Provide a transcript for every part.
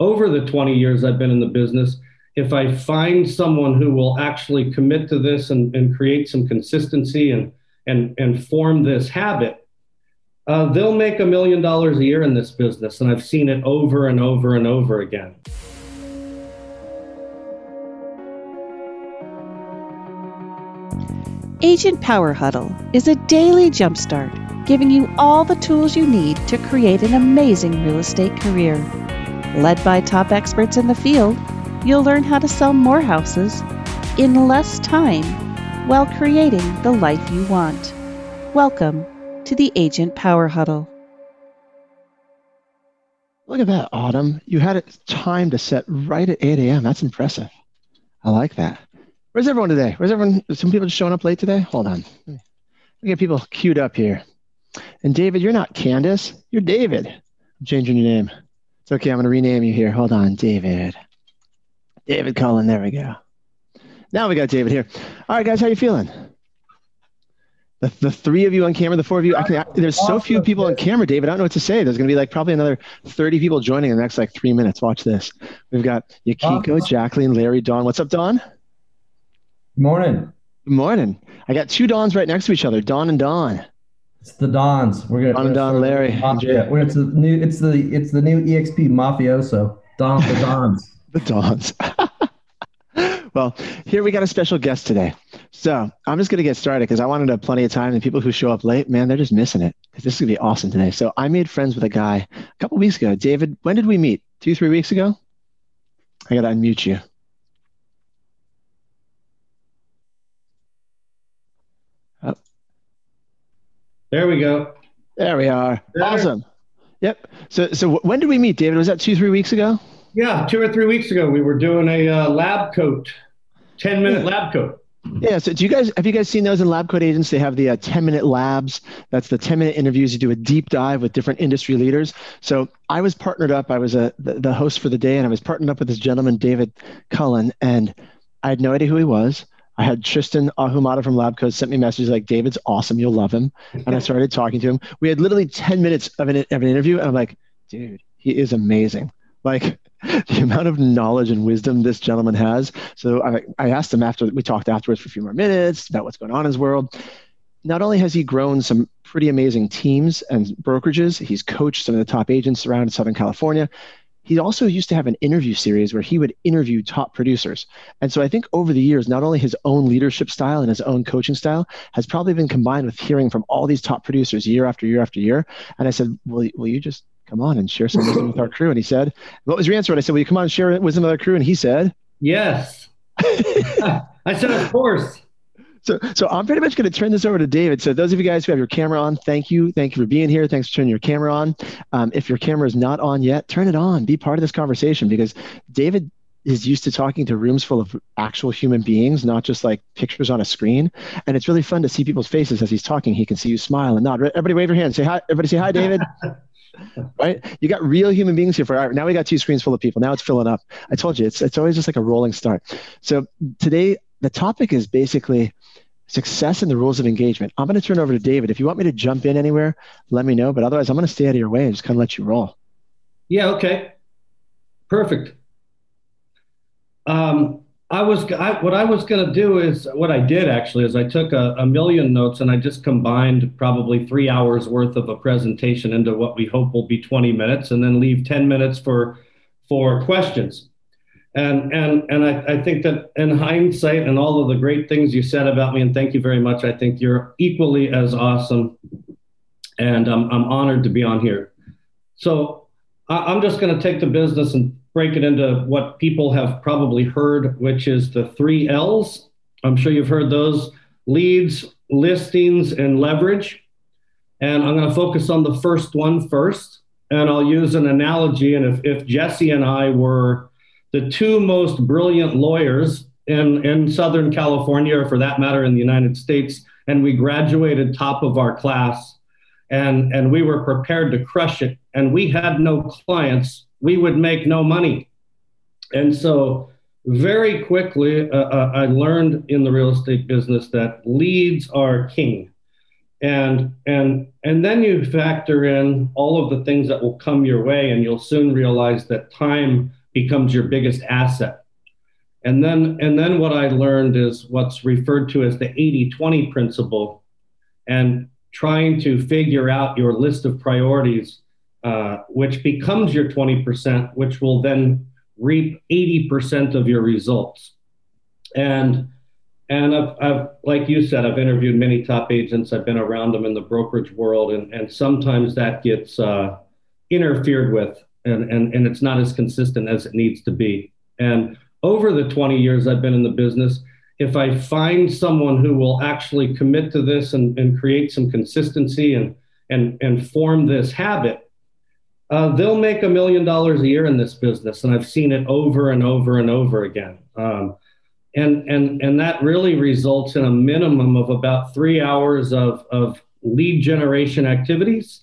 over the 20 years I've been in the business, if I find someone who will actually commit to this and, and create some consistency and, and, and form this habit, uh, they'll make a million dollars a year in this business. And I've seen it over and over and over again. Agent Power Huddle is a daily jumpstart giving you all the tools you need to create an amazing real estate career. Led by top experts in the field, you'll learn how to sell more houses in less time while creating the life you want. Welcome to the Agent Power Huddle. Look at that, Autumn. You had it timed to set right at 8 a.m. That's impressive. I like that. Where's everyone today? Where's everyone? Some people just showing up late today? Hold on. We get people queued up here. And David, you're not Candace. You're David. I'm changing your name. It's okay. I'm going to rename you here. Hold on, David. David Cullen. There we go. Now we got David here. All right, guys, how you feeling? The, the three of you on camera, the four of you. I can, there's so few people on camera, David. I don't know what to say. There's going to be like probably another 30 people joining in the next like three minutes. Watch this. We've got Yakiko, Jacqueline, Larry, Don. What's up, Don? Good morning. Good morning. I got two Dons right next to each other, Don and Don. It's the Dons. We're gonna Don and Don, Larry. Mafia. It's the new. It's the it's the new EXP mafioso. Don the Dons. the Dons. well, here we got a special guest today. So I'm just gonna get started because I wanted to have plenty of time. And people who show up late, man, they're just missing it. This is gonna be awesome today. So I made friends with a guy a couple weeks ago. David, when did we meet? Two, three weeks ago. I gotta unmute you. There we go. There we are. There. Awesome. Yep. So, so when did we meet, David? Was that two, three weeks ago? Yeah, two or three weeks ago. We were doing a uh, lab coat, ten minute yeah. lab coat. Yeah. So, do you guys have you guys seen those in Lab Coat Agents? They have the uh, ten minute labs. That's the ten minute interviews. You do a deep dive with different industry leaders. So, I was partnered up. I was a the, the host for the day, and I was partnered up with this gentleman, David Cullen, and I had no idea who he was. I had Tristan Ahumada from LabCoat sent me messages like, David's awesome. You'll love him. And I started talking to him. We had literally 10 minutes of an, of an interview. And I'm like, dude, he is amazing. Like the amount of knowledge and wisdom this gentleman has. So I, I asked him after we talked afterwards for a few more minutes about what's going on in his world. Not only has he grown some pretty amazing teams and brokerages, he's coached some of the top agents around Southern California he also used to have an interview series where he would interview top producers. And so I think over the years, not only his own leadership style and his own coaching style has probably been combined with hearing from all these top producers year after year after year. And I said, Will, will you just come on and share some wisdom with our crew? And he said, What was your answer? And I said, Will you come on and share wisdom with our crew? And he said, Yes. I said, Of course. So, so I'm pretty much going to turn this over to David. So, those of you guys who have your camera on, thank you. Thank you for being here. Thanks for turning your camera on. Um, if your camera is not on yet, turn it on. Be part of this conversation because David is used to talking to rooms full of actual human beings, not just like pictures on a screen. And it's really fun to see people's faces as he's talking. He can see you smile and nod. Everybody wave your hand. Say hi. Everybody say hi, David. right? You got real human beings here for all right, now we got two screens full of people. Now it's filling up. I told you it's it's always just like a rolling start. So today the topic is basically success and the rules of engagement. I'm going to turn over to David. If you want me to jump in anywhere, let me know. But otherwise, I'm going to stay out of your way and just kind of let you roll. Yeah. Okay. Perfect. Um, I was I, what I was going to do is what I did actually is I took a, a million notes and I just combined probably three hours worth of a presentation into what we hope will be 20 minutes, and then leave 10 minutes for for questions. And and and I, I think that in hindsight and all of the great things you said about me, and thank you very much. I think you're equally as awesome, and I'm I'm honored to be on here. So I, I'm just going to take the business and break it into what people have probably heard, which is the three L's. I'm sure you've heard those: leads, listings, and leverage. And I'm going to focus on the first one first, and I'll use an analogy. And if if Jesse and I were the two most brilliant lawyers in, in Southern California, or for that matter, in the United States. And we graduated top of our class and, and we were prepared to crush it. And we had no clients, we would make no money. And so, very quickly, uh, uh I learned in the real estate business that leads are king. and and and then you factor in all of the things that will come your way and you'll soon realize that time becomes your biggest asset. And then and then what i learned is what's referred to as the 80-20 principle and trying to figure out your list of priorities uh, which becomes your 20% which will then reap 80% of your results. And and I've, I've, like you said, I've interviewed many top agents. I've been around them in the brokerage world, and, and sometimes that gets uh, interfered with, and, and, and it's not as consistent as it needs to be. And over the 20 years I've been in the business, if I find someone who will actually commit to this and, and create some consistency and, and, and form this habit, uh, they'll make a million dollars a year in this business. And I've seen it over and over and over again. Um, and and and that really results in a minimum of about three hours of of lead generation activities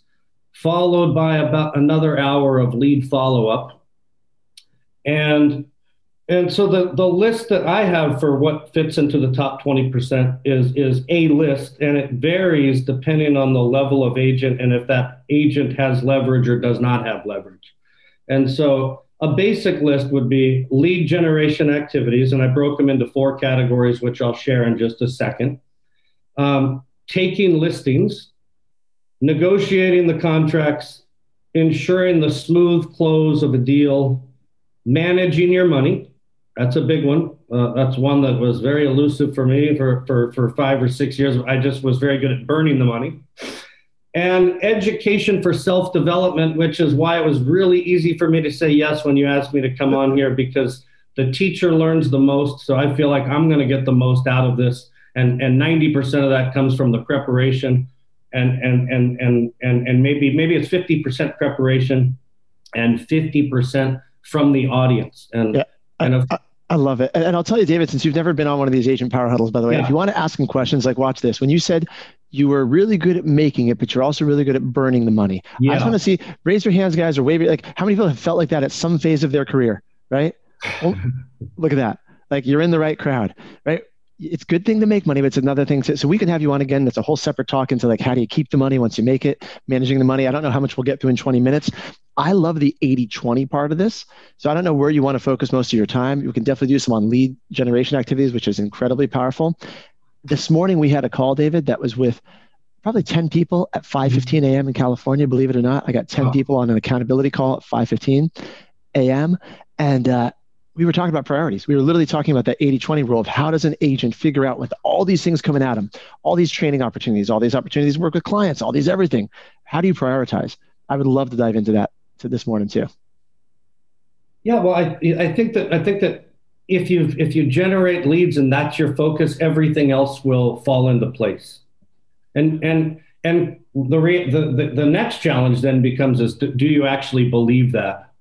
followed by about another hour of lead follow-up and and so the the list that i have for what fits into the top 20% is is a list and it varies depending on the level of agent and if that agent has leverage or does not have leverage and so a basic list would be lead generation activities, and I broke them into four categories, which I'll share in just a second. Um, taking listings, negotiating the contracts, ensuring the smooth close of a deal, managing your money. That's a big one. Uh, that's one that was very elusive for me for, for, for five or six years. I just was very good at burning the money and education for self development, which is why it was really easy for me to say yes when you asked me to come on here because the teacher learns the most. So I feel like I'm going to get the most out of this. And, and 90% of that comes from the preparation and, and, and, and, and, and maybe, maybe it's 50% preparation and 50% from the audience. And, yeah, and of, I, I love it. And I'll tell you, David, since you've never been on one of these agent power huddles, by the way, yeah. if you want to ask them questions, like watch this. When you said you were really good at making it, but you're also really good at burning the money. Yeah. I just want to see, raise your hands, guys, or wave your, like, how many people have felt like that at some phase of their career, right? Well, look at that. Like you're in the right crowd, right? It's a good thing to make money, but it's another thing. To, so we can have you on again. That's a whole separate talk into like, how do you keep the money once you make it, managing the money. I don't know how much we'll get through in 20 minutes. I love the 80 20 part of this. So I don't know where you want to focus most of your time. You can definitely do some on lead generation activities, which is incredibly powerful. This morning we had a call, David, that was with probably 10 people at 5.15 a.m. in California, believe it or not. I got 10 people on an accountability call at 5.15 a.m. And uh, we were talking about priorities. We were literally talking about that 80-20 rule of how does an agent figure out with all these things coming at them, all these training opportunities, all these opportunities to work with clients, all these everything. How do you prioritize? I would love to dive into that to this morning too. Yeah, well, I, I think that I think that if you if you generate leads and that's your focus, everything else will fall into place. And and and the, re, the, the the next challenge then becomes is do you actually believe that?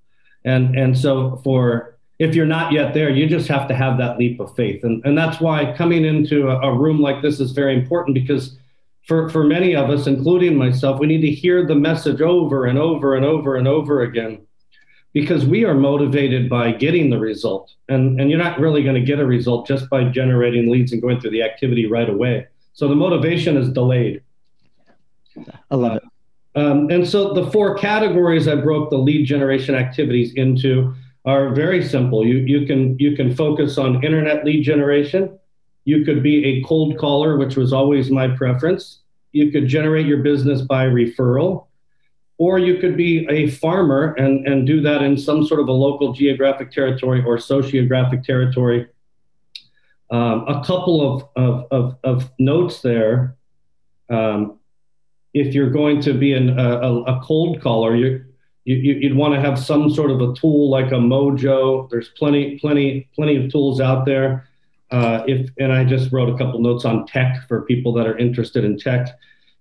And and so for if you're not yet there, you just have to have that leap of faith. And and that's why coming into a, a room like this is very important because for, for many of us, including myself, we need to hear the message over and over and over and over again because we are motivated by getting the result. And, and you're not really going to get a result just by generating leads and going through the activity right away. So the motivation is delayed. I love it. Um, and so the four categories I broke the lead generation activities into are very simple. You, you, can, you can focus on internet lead generation. You could be a cold caller, which was always my preference. You could generate your business by referral, or you could be a farmer and, and do that in some sort of a local geographic territory or sociographic territory um, a couple of, of, of, of notes there. Um, if you're going to be an, a, a cold caller, you, you'd want to have some sort of a tool like a Mojo. There's plenty, plenty, plenty of tools out there. Uh, if and I just wrote a couple notes on tech for people that are interested in tech.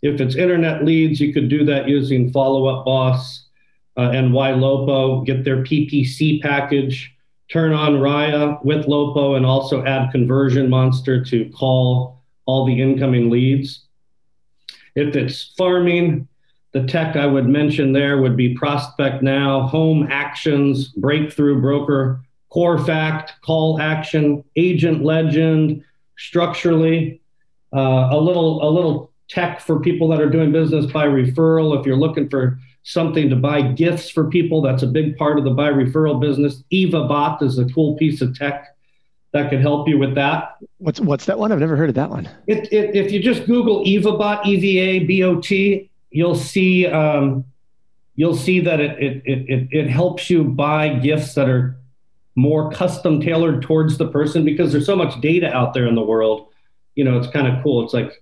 If it's internet leads, you could do that using Follow Up Boss uh, and Ylopo. Get their PPC package turn on Raiya with Ylopo and also add Conversion Monster to call all the incoming leads. If it's farming, the tech I would mention there would be Prospect Now, Home Actions, Breakthrough Broker, Core Fact, Call Action, Agent Legend, Structurely, Uh, a little a little tech for people that are doing business by referral. If you're looking for something to buy gifts for people, that's a big part of the by referral business. EvaBot is a cool piece of tech that could help you with that. What's what's that one? I've never heard of that one. It, it, if you just Google EvaBot, E V A B O T, you'll see um, you'll see that it, it it it helps you buy gifts that are more custom tailored towards the person because there's so much data out there in the world. You know, it's kind of cool. It's like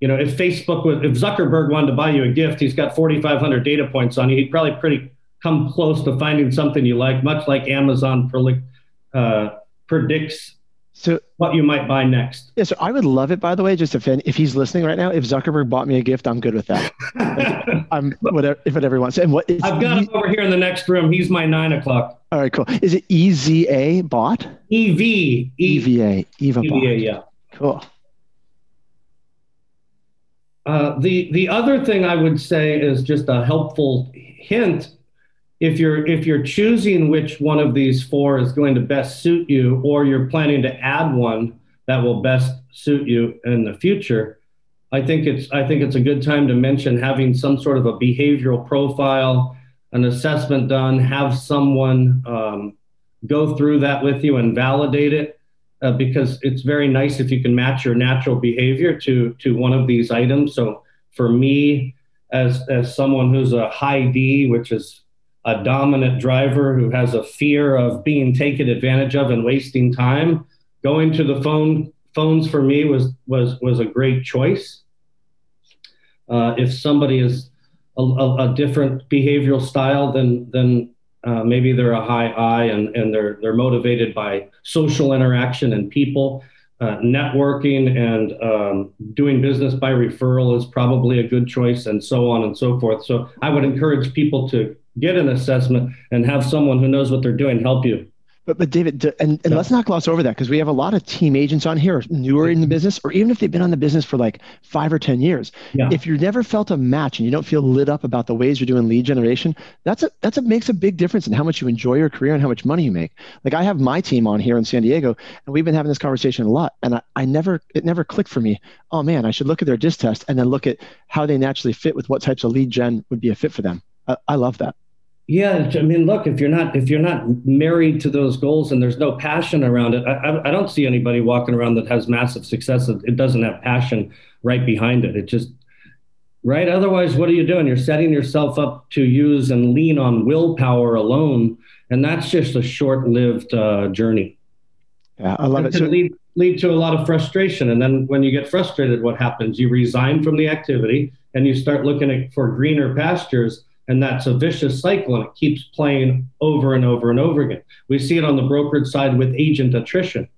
you know, if Facebook was, if Zuckerberg wanted to buy you a gift, he's got 4,500 data points on you. He'd probably pretty come close to finding something you like, much like Amazon uh, predicts so what you might buy next. Yeah, so I would love it. By the way, just if if he's listening right now, if Zuckerberg bought me a gift, I'm good with that. like, I'm whatever if whatever he wants. And what I've got e- him over here in the next room. He's my nine o'clock. All right, cool. Is it E Z A bot? E V E V A Eva EVA, bot. yeah. Cool. Uh, the the other thing I would say is just a helpful hint. If you're if you're choosing which one of these four is going to best suit you, or you're planning to add one that will best suit you in the future, I think it's I think it's a good time to mention having some sort of a behavioral profile, an assessment done, have someone um, go through that with you and validate it uh, because it's very nice if you can match your natural behavior to to one of these items. So for me, as as someone who's a high D, which is a dominant driver who has a fear of being taken advantage of and wasting time, going to the phone phones for me was was was a great choice. Uh, if somebody is a, a, a different behavioral style than than uh, maybe they're a high I and, and they're they're motivated by social interaction and people. Uh, networking and um, doing business by referral is probably a good choice, and so on and so forth. So I would encourage people to get an assessment and have someone who knows what they're doing help you. But but David, and, and yeah. let's not gloss over that because we have a lot of team agents on here newer in the business, or even if they've been on the business for like five or ten years. Yeah. If you've never felt a match and you don't feel lit up about the ways you're doing lead generation, that's a that's a makes a big difference in how much you enjoy your career and how much money you make. Like I have my team on here in San Diego, and we've been having this conversation a lot, and I, I never it never clicked for me. Oh man, I should look at their disc test and then look at how they naturally fit with what types of lead gen would be a fit for them. I, I love that. Yeah, I mean, look, if you're not if you're not married to those goals and there's no passion around it, I, I don't see anybody walking around that has massive success. It doesn't have passion right behind it. It just right. Otherwise, what are you doing? You're setting yourself up to use and lean on willpower alone, and that's just a short-lived uh, journey. Yeah, I love it. it. So, lead lead to a lot of frustration, and then when you get frustrated, what happens? You resign from the activity and you start looking at, for greener pastures and that's a vicious cycle and it keeps playing over and over and over again. We see it on the brokerage side with agent attrition.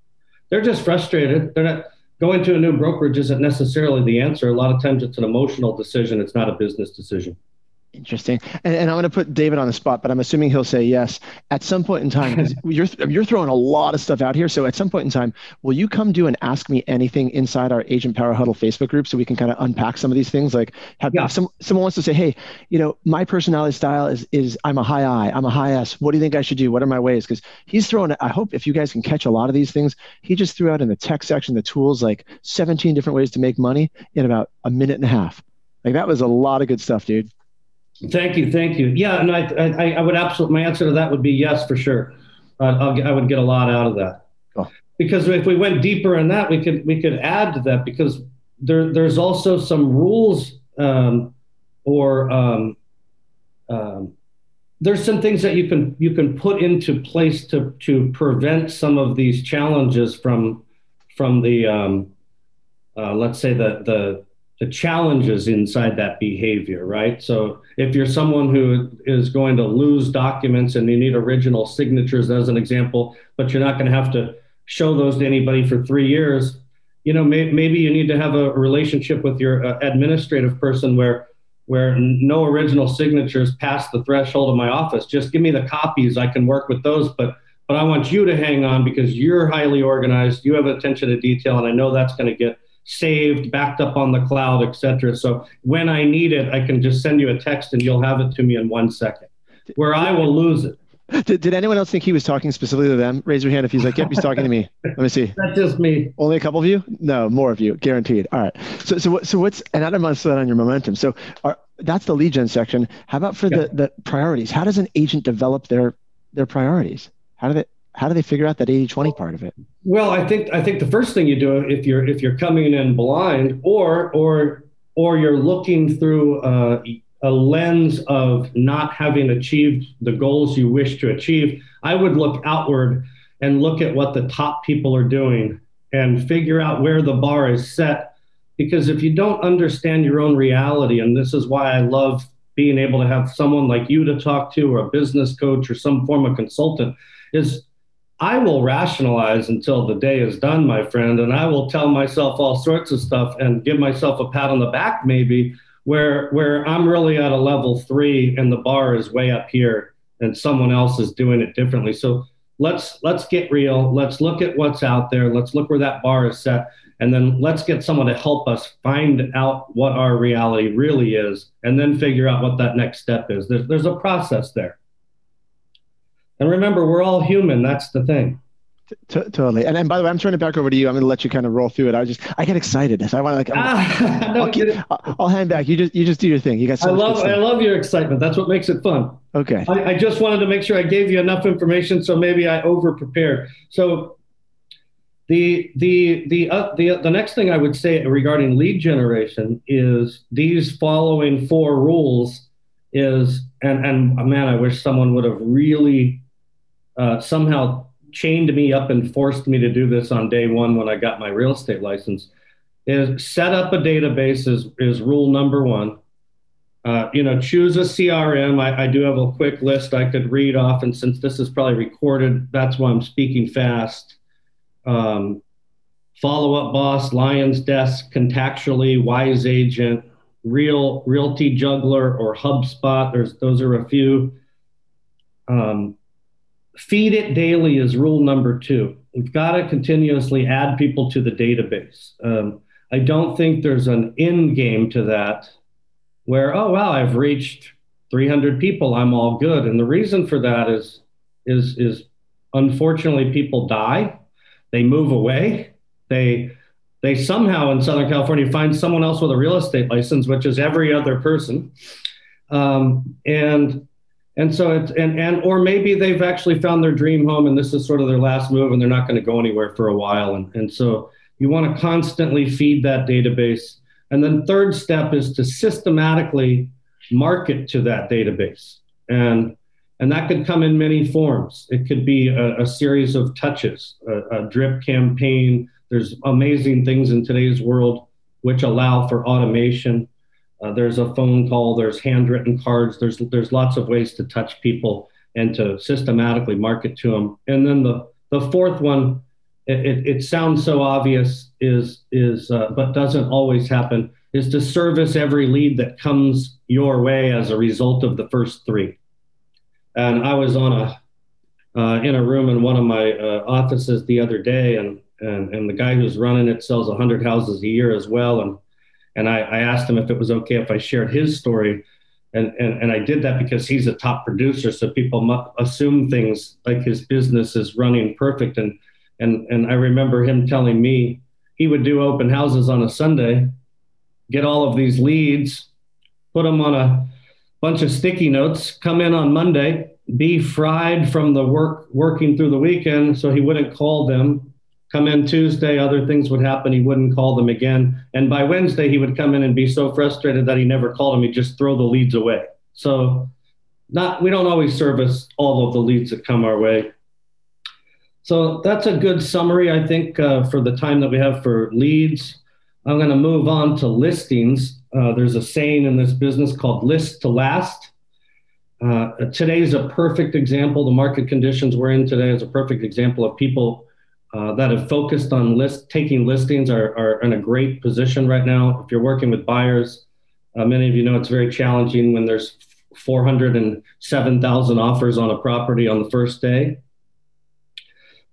They're just frustrated. They're not going to a new brokerage isn't necessarily the answer. A lot of times it's an emotional decision, it's not a business decision. Interesting. And, and I'm going to put David on the spot, but I'm assuming he'll say yes at some point in time because you're you're throwing a lot of stuff out here. So at some point in time, will you come do and ask me anything inside our Agent Power Huddle Facebook group so we can kind of unpack some of these things? Like, have yeah. some someone wants to say, hey, you know, my personality style is is I'm a high I, I'm a high S. What do you think I should do? What are my ways? Because he's throwing. I hope if you guys can catch a lot of these things, he just threw out in the tech section the tools like 17 different ways to make money in about a minute and a half. Like that was a lot of good stuff, dude. Thank you, thank you. Yeah, and I, I, I would absolutely. My answer to that would be yes for sure. Uh, i would get a lot out of that. Oh. Because if we went deeper in that, we could we could add to that because there there's also some rules um, or um, um, there's some things that you can you can put into place to to prevent some of these challenges from from the um, uh, let's say the the the challenges inside that behavior, right? So if you're someone who is going to lose documents and you need original signatures as an example, but you're not going to have to show those to anybody for three years, you know, may, maybe you need to have a relationship with your uh, administrative person where where no original signatures pass the threshold of my office. Just give me the copies. I can work with those, but but I want you to hang on because you're highly organized. You have attention to detail, and I know that's going to get saved, backed up on the cloud, etc. So when I need it, I can just send you a text and you'll have it to me in one second. Where I will lose it Did, did anyone else think he was talking specifically to them? Raise your hand if he's like, yep, he's talking to me. Let me see. That's just me. Only a couple of you? No, more of you, guaranteed. All right. So, so, so what's, and I don't mind that on your momentum. So are, that's the lead gen section. How about for yeah. the, the priorities? How does an agent develop their, their priorities? How do they, how do they figure out that 80 20 part of it? well i think i think the first thing you do if you're if you're coming in blind or or or you're looking through uh, a lens of not having achieved the goals you wish to achieve i would look outward and look at what the top people are doing and figure out where the bar is set. Because if you don't understand your own reality and this is why i love being able to have someone like you to talk to or a business coach or some form of consultant is I will rationalize until the day is done, my friend, and I will tell myself all sorts of stuff and give myself a pat on the back, maybe, where where I'm really at a level three and the bar is way up here and someone else is doing it differently. So let's let's get real. Let's look at what's out there. Let's look where that bar is set. And then let's get someone to help us find out what our reality really is and then figure out what that next step is. There's, there's a process there. And remember, we're all human. That's the thing. T- totally. And, and by the way, I'm turning it back over to you. I'm going to let you kind of roll through it. I just, I get excited. So I want to like, ah, no, I'll, keep, I'll, I'll, hand back. You just, you just do your thing. You got. So I love, I love your excitement. That's what makes it fun. Okay. I, I just wanted to make sure I gave you enough information, so maybe I over prepared. So the the the uh, the the next thing I would say regarding lead generation is these following four rules is and and man, I wish someone would have really uh, somehow chained me up and forced me to do this on day one when I got my real estate license is set up a database is, is rule number one. Uh, you know, choose a CRM. I, I, do have a quick list I could read off, and since this is probably recorded, that's why I'm speaking fast. Um, Follow Up Boss, LionDesk, Contactually, Wise Agent, Real Realty Juggler, or HubSpot. There's those are a few. Um, feed it daily is rule number two. We've got to continuously add people to the database. Um, I don't think there's an end game to that where, oh, wow, I've reached 300 people, I'm all good. And the reason for that is, is, is unfortunately people die, they move away, they, they somehow in Southern California find someone else with a real estate license, which is every other person. Um, and and so it's and and or maybe they've actually found their dream home and this is sort of their last move and they're not going to go anywhere for a while. And, and so you want to constantly feed that database. And then third step is to systematically market to that database. And and that could come in many forms. It could be a, a series of touches a, a drip campaign. There's amazing things in today's world which allow for automation uh, there's a phone call, there's handwritten cards, there's there's lots of ways to touch people and to systematically market to them. And then the the fourth one, it, it, it sounds so obvious, is is uh, but doesn't always happen, is to service every lead that comes your way as a result of the first three. And I was on a uh, in a room in one of my uh, offices the other day, and and and the guy who's running it sells 100 houses a year as well, and and I, I, asked him if it was okay if I shared his story. And, and, and I did that because he's a top producer. So people assume things like his business is running perfect. And, and, and I remember him telling me he would do open houses on a Sunday, get all of these leads, put them on a bunch of sticky notes, come in on Monday, be fried from the work working through the weekend. So he wouldn't call them come in Tuesday, other things would happen. He wouldn't call them again. And by Wednesday, he would come in and be so frustrated that he never called them. He'd just throw the leads away. So not we don't always service all of the leads that come our way. So that's a good summary, I think, uh, for the time that we have for leads. I'm going to move on to listings. Uh, there's a saying in this business called list to last. Uh, today's a perfect example. The market conditions we're in today is a perfect example of people uh, that have focused on list taking listings are, are in a great position right now. If you're working with buyers, uh, many of you know it's very challenging when there's 407,000 offers on a property on the first day.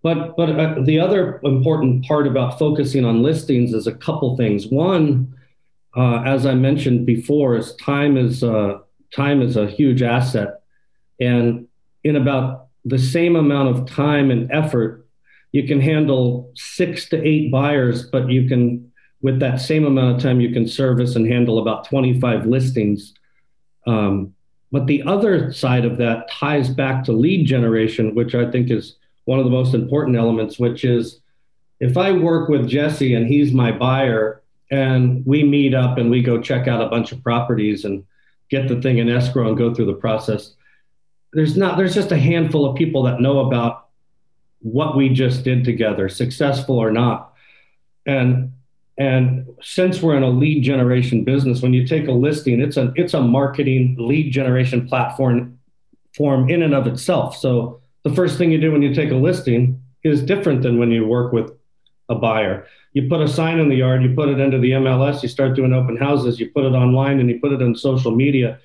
But but uh, the other important part about focusing on listings is a couple things. One, uh, as I mentioned before, is time is uh, time is a huge asset, and in about the same amount of time and effort, you can handle six to eight buyers, but you can, with that same amount of time, you can service and handle about 25 listings. Um, but the other side of that ties back to lead generation, which I think is one of the most important elements, which is if I work with Jesse and he's my buyer and we meet up and we go check out a bunch of properties and get the thing in escrow and go through the process, there's not there's just a handful of people that know about what we just did together, successful or not. And and since we're in a lead generation business, when you take a listing, it's a it's a marketing lead generation platform form in and of itself. So the first thing you do when you take a listing is different than when you work with a buyer. You put a sign in the yard, you put it into the MLS, you start doing open houses, you put it online, and you put it on social media.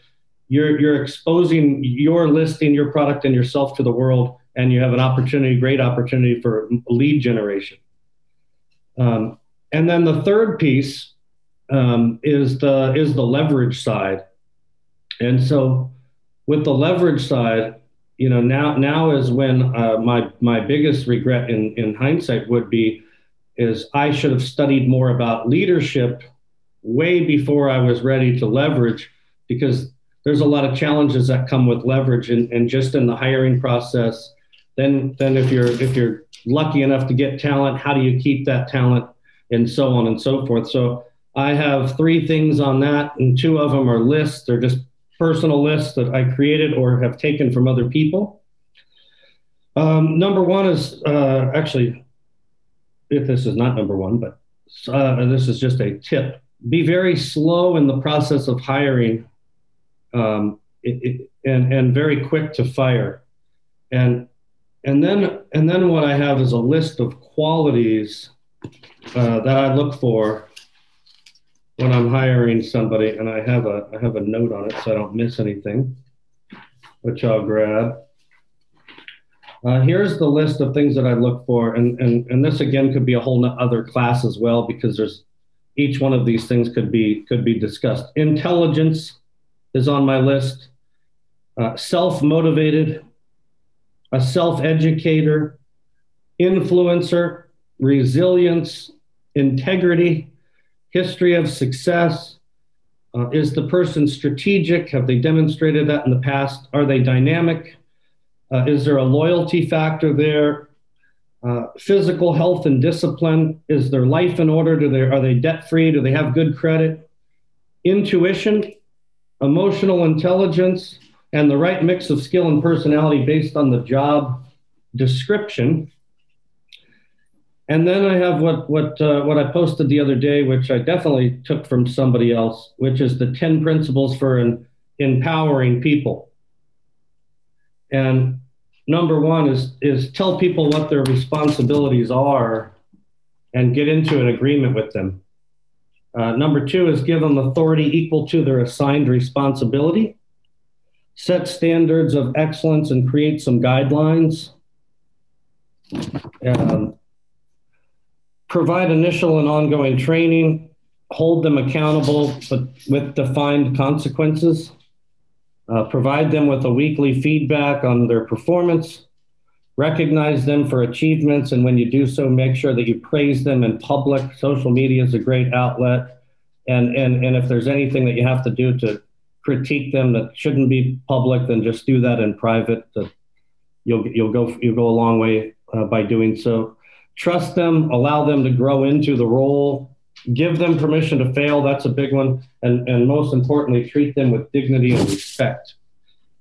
You're you're exposing your listing, your product, and yourself to the world, and you have an opportunity, great opportunity for lead generation. Um, and then the third piece um, is the is the leverage side. And so with the leverage side, you know, now now is when uh, my my biggest regret in in hindsight would be is I should have studied more about leadership way before I was ready to leverage because there's a lot of challenges that come with leverage and, and just in the hiring process. Then then if you're if you're lucky enough to get talent, how do you keep that talent? and so on and so forth. So I have three things on that, and two of them are lists. They're just personal lists that I created or have taken from other people. Um, number one is uh, actually, if this is not number one, but uh, this is just a tip. Be very slow in the process of hiring, um, it, it, and and very quick to fire, and and then and then what I have is a list of qualities uh, that I look for when I'm hiring somebody, and I have a I have a note on it so I don't miss anything, which I'll grab. Uh, here's the list of things that I look for, and and and this again could be a whole other class as well because there's each one of these things could be could be discussed. Intelligence is on my list. Uh, self motivated, a self educator, influencer, resilience, integrity, history of success. Uh, is the person strategic? Have they demonstrated that in the past? Are they dynamic? Uh, is there a loyalty factor there? Uh, physical health and discipline. Is their life in order? Do they are they debt free? Do they have good credit? Intuition, emotional intelligence, and the right mix of skill and personality based on the job description. And then I have what what uh, what I posted the other day, which I definitely took from somebody else, which is the ten principles for an empowering people. And number one is is tell people what their responsibilities are, and get into an agreement with them. Uh, number two is give them authority equal to their assigned responsibility. Set standards of excellence and create some guidelines. Um, provide initial and ongoing training, hold them accountable but with defined consequences, uh, provide them with a weekly feedback on their performance, recognize them for achievements, and when you do so, make sure that you praise them in public. Social media is a great outlet. And, and, and if there's anything that you have to do to critique them that shouldn't be public, then just do that in private. you'll, you'll, go, you'll go a long way uh, by doing so trust them, allow them to grow into the role, give them permission to fail. That's a big one. And, and most importantly, treat them with dignity and respect.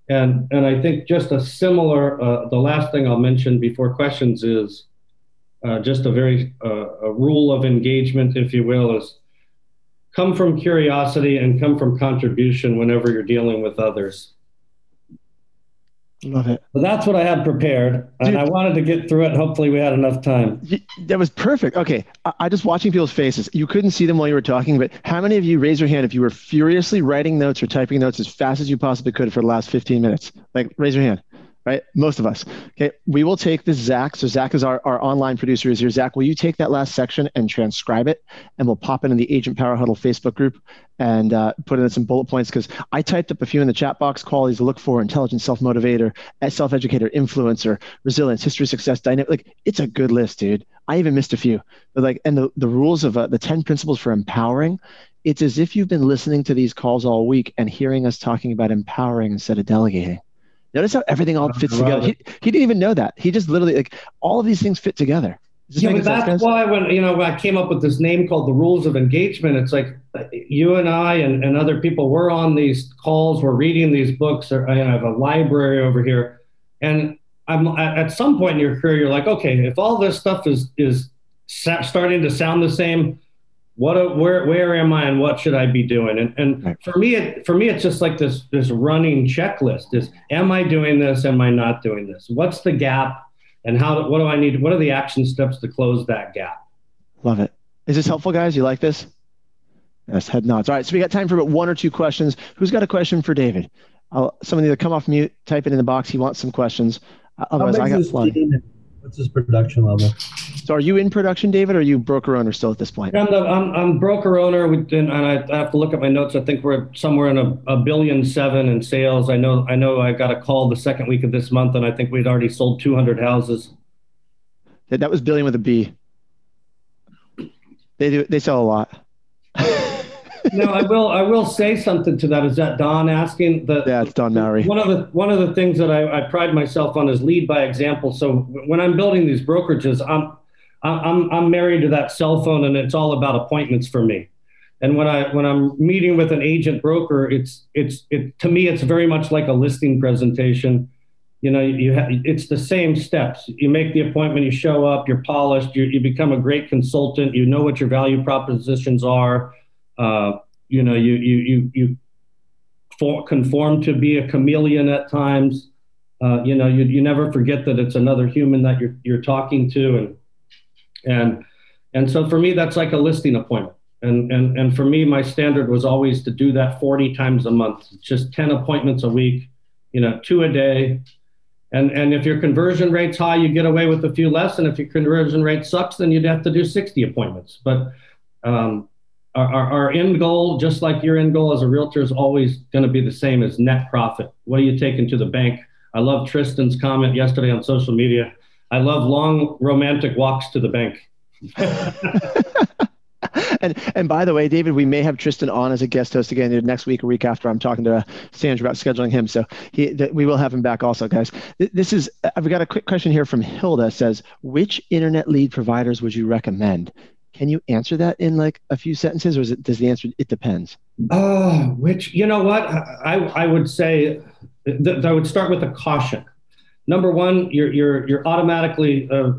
And, and I think just a similar, uh, the last thing I'll mention before questions is uh, just a very uh, a rule of engagement, if you will, is come from curiosity and come from contribution whenever you're dealing with others. Love it. So that's what I had prepared, and Dude, I wanted to get through it. Hopefully, we had enough time. That was perfect. Okay, I, I just watching people's faces. You couldn't see them while you were talking, but how many of you raise your hand if you were furiously writing notes or typing notes as fast as you possibly could for the last 15 minutes? Like, raise your hand. Right? Most of us. Okay. We will take this, Zach. So Zach is our, our online producer is here. Zach, will you take that last section and transcribe it? And we'll pop it in the Agent Power Huddle Facebook group and uh, put in some bullet points because I typed up a few in the chat box qualities to look for intelligent self-motivator, self-educator, influencer, resilience, history, success, dynamic. Like it's a good list, dude. I even missed a few. But like, and the, the rules of uh, the 10 principles for empowering, it's as if you've been listening to these calls all week and hearing us talking about empowering instead of delegating. Notice how everything all fits together. He, he didn't even know that. He just literally like all of these things fit together. Yeah, but that's sense? why when you know when I came up with this name called the rules of engagement, it's like you and I and, and other people we're on these calls, we're reading these books. Or, I have a library over here, and I'm at some point in your career, you're like, okay, if all this stuff is is starting to sound the same, what where where am I and what should I be doing? And and for me, it, for me, it's just like this this running checklist: is am I doing this? Am I not doing this? What's the gap? And how? What do I need? What are the action steps to close that gap? Love it. Is this helpful, guys? You like this? Yes, head nods. All right, so we got time for about one or two questions. Who's got a question for David? I'll, someone either come off mute, type it in the box. He wants some questions. Uh, otherwise, I got plenty. What's his production level? So, are you in production, David, or are you broker owner still at this point? I'm, the, I'm, I'm broker owner, and I have to look at my notes. I think we're somewhere in a, a billion seven in sales. I know I know I got a call the second week of this month, and I think we'd already sold 200 houses. That, that was billion with a B. They do. They sell a lot. No, I will. I will say something to that. Is that Don asking the? Yeah, it's Don Mary. One of the one of the things that I, I pride myself on is lead by example. So when I'm building these brokerages, I'm I'm I'm married to that cell phone, and it's all about appointments for me. And when I when I'm meeting with an agent broker, it's it's it to me it's very much like a listing presentation. You know, you have it's the same steps. You make the appointment, you show up, you're polished, you you become a great consultant. You know what your value propositions are uh, you know, you you you you for, conform to be a chameleon at times. Uh, you know, you you never forget that it's another human that you're you're talking to, and and and so for me, that's like a listing appointment. And and and for me, my standard was always to do that 40 times a month, just 10 appointments a week, you know, two a day. And and if your conversion rate's high, you get away with a few less. And if your conversion rate sucks, then you'd have to do 60 appointments. But um, our, our, our, end goal, just like your end goal as a realtor, is always going to be the same as net profit. What are you taking to the bank? I love Tristan's comment yesterday on social media. I love long romantic walks to the bank. and and by the way, David, we may have Tristan on as a guest host again next week or week after. I'm talking to Sandra about scheduling him, so he th- we will have him back also, guys. This is I've got a quick question here from Hilda. Says which internet lead providers would you recommend? Can you answer that in like a few sentences, or is it does the answer it depends? Uh, which you know what I I would say I would start with a caution. Number one, you're you're you're automatically uh,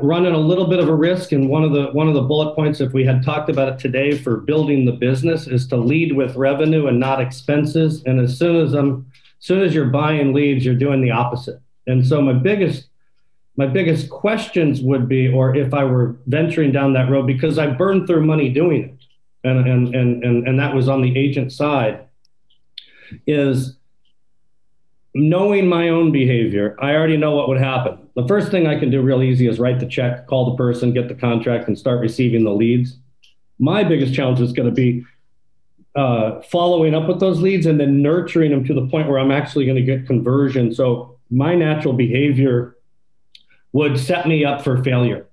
running a little bit of a risk, and one of the one of the bullet points, if we had talked about it today, for building the business, is to lead with revenue and not expenses. And as soon as I'm, as soon as you're buying leads, you're doing the opposite. And so my biggest my biggest questions would be, or if I were venturing down that road, because I burned through money doing it, and and and and, and that was on the agent side, is knowing my own behavior. I already know what would happen. The first thing I can do real easy is write the check, call the person, get the contract, and start receiving the leads. My biggest challenge is going to be uh, following up with those leads and then nurturing them to the point where I'm actually going to get conversion. So my natural behavior would set me up for failure.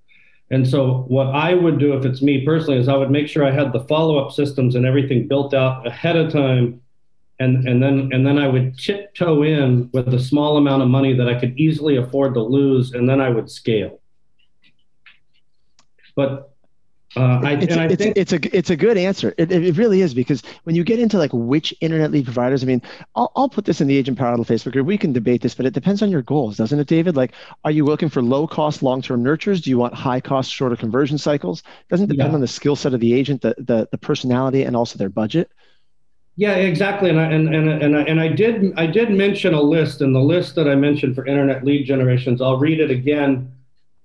And so, what I would do if it's me personally is I would make sure I had the follow up systems and everything built out ahead of time. And, and then and then I would tiptoe in with a small amount of money that I could easily afford to lose, and then I would scale. But uh, I, it's, it's, think, it's, a it's a good answer. It, it really is because when you get into like which internet lead providers, I mean, I'll, I'll put this in the Agent Power Huddle Facebook group. We can debate this, but it depends on your goals, doesn't it, David? Like, are you looking for low cost, long term nurtures? Do you want high cost, shorter conversion cycles? Doesn't depend yeah. on the skill set of the agent, the, the the personality, and also their budget. Yeah, exactly. And I, and and and I, and I did I did mention a list, and the list that I mentioned for internet lead generations, I'll read it again,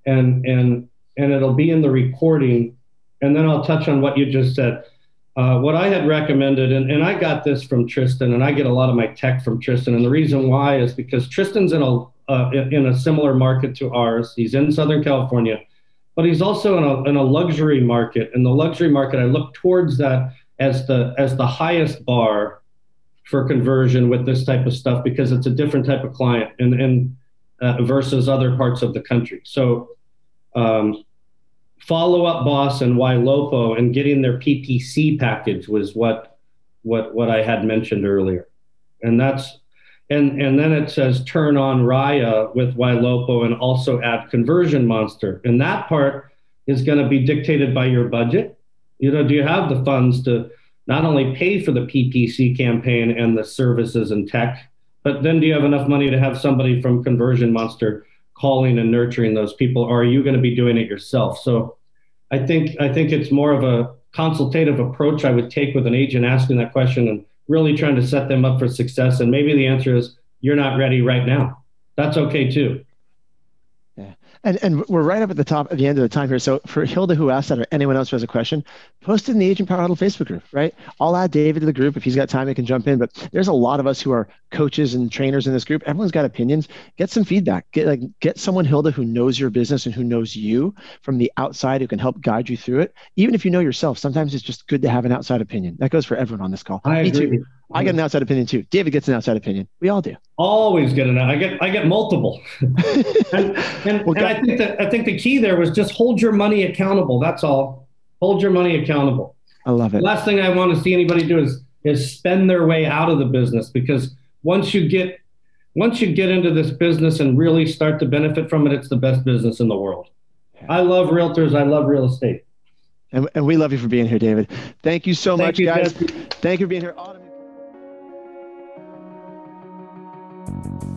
and and and it'll be in the recording and then I'll touch on what you just said. uh, what I had recommended, and, and I got this from Tristan, and I get a lot of my tech from Tristan. And the reason why is because Tristan's in a uh, in a similar market to ours. He's in Southern California, but he's also in a, in a luxury market. In the luxury market, I look towards that as the as the highest bar for conversion with this type of stuff because it's a different type of client and and uh, versus other parts of the country. So. Um, follow up boss and Ylopo and getting their PPC package was what what what I had mentioned earlier. And that's and and then it says turn on Raiya with Ylopo and also add conversion monster. And that part is going to be dictated by your budget. You know, do you have the funds to not only pay for the PPC campaign and the services and tech, but then do you have enough money to have somebody from Conversion Monster calling and nurturing those people, or are you going to be doing it yourself? So I think I think it's more of a consultative approach I would take with an agent asking that question and really trying to set them up for success. And maybe the answer is you're not ready right now. That's okay too. And, and we're right up at the top at the end of the time here. So for Hilda who asked that or anyone else who has a question, post it in the Agent Power Huddle Facebook group, right? I'll add David to the group. If he's got time, he can jump in. But there's a lot of us who are coaches and trainers in this group. Everyone's got opinions. Get some feedback. Get like get someone, Hilda, who knows your business and who knows you from the outside who can help guide you through it. Even if you know yourself, sometimes it's just good to have an outside opinion. That goes for everyone on this call. I Me agree. too. I get an outside opinion too. David gets an outside opinion. We all do. Always get an I get I get multiple. and and, Well, and I think that I think the key there was just hold your money accountable. That's all. Hold your money accountable. I love The it. last thing I want to see anybody do is is spend their way out of the business because once you get once you get into this business and really start to benefit from it, it's the best business in the world. I love realtors. I love real estate. And, and we love you for being here, David. Thank you so Thank much, you, guys. Thank you for being here. Autumn-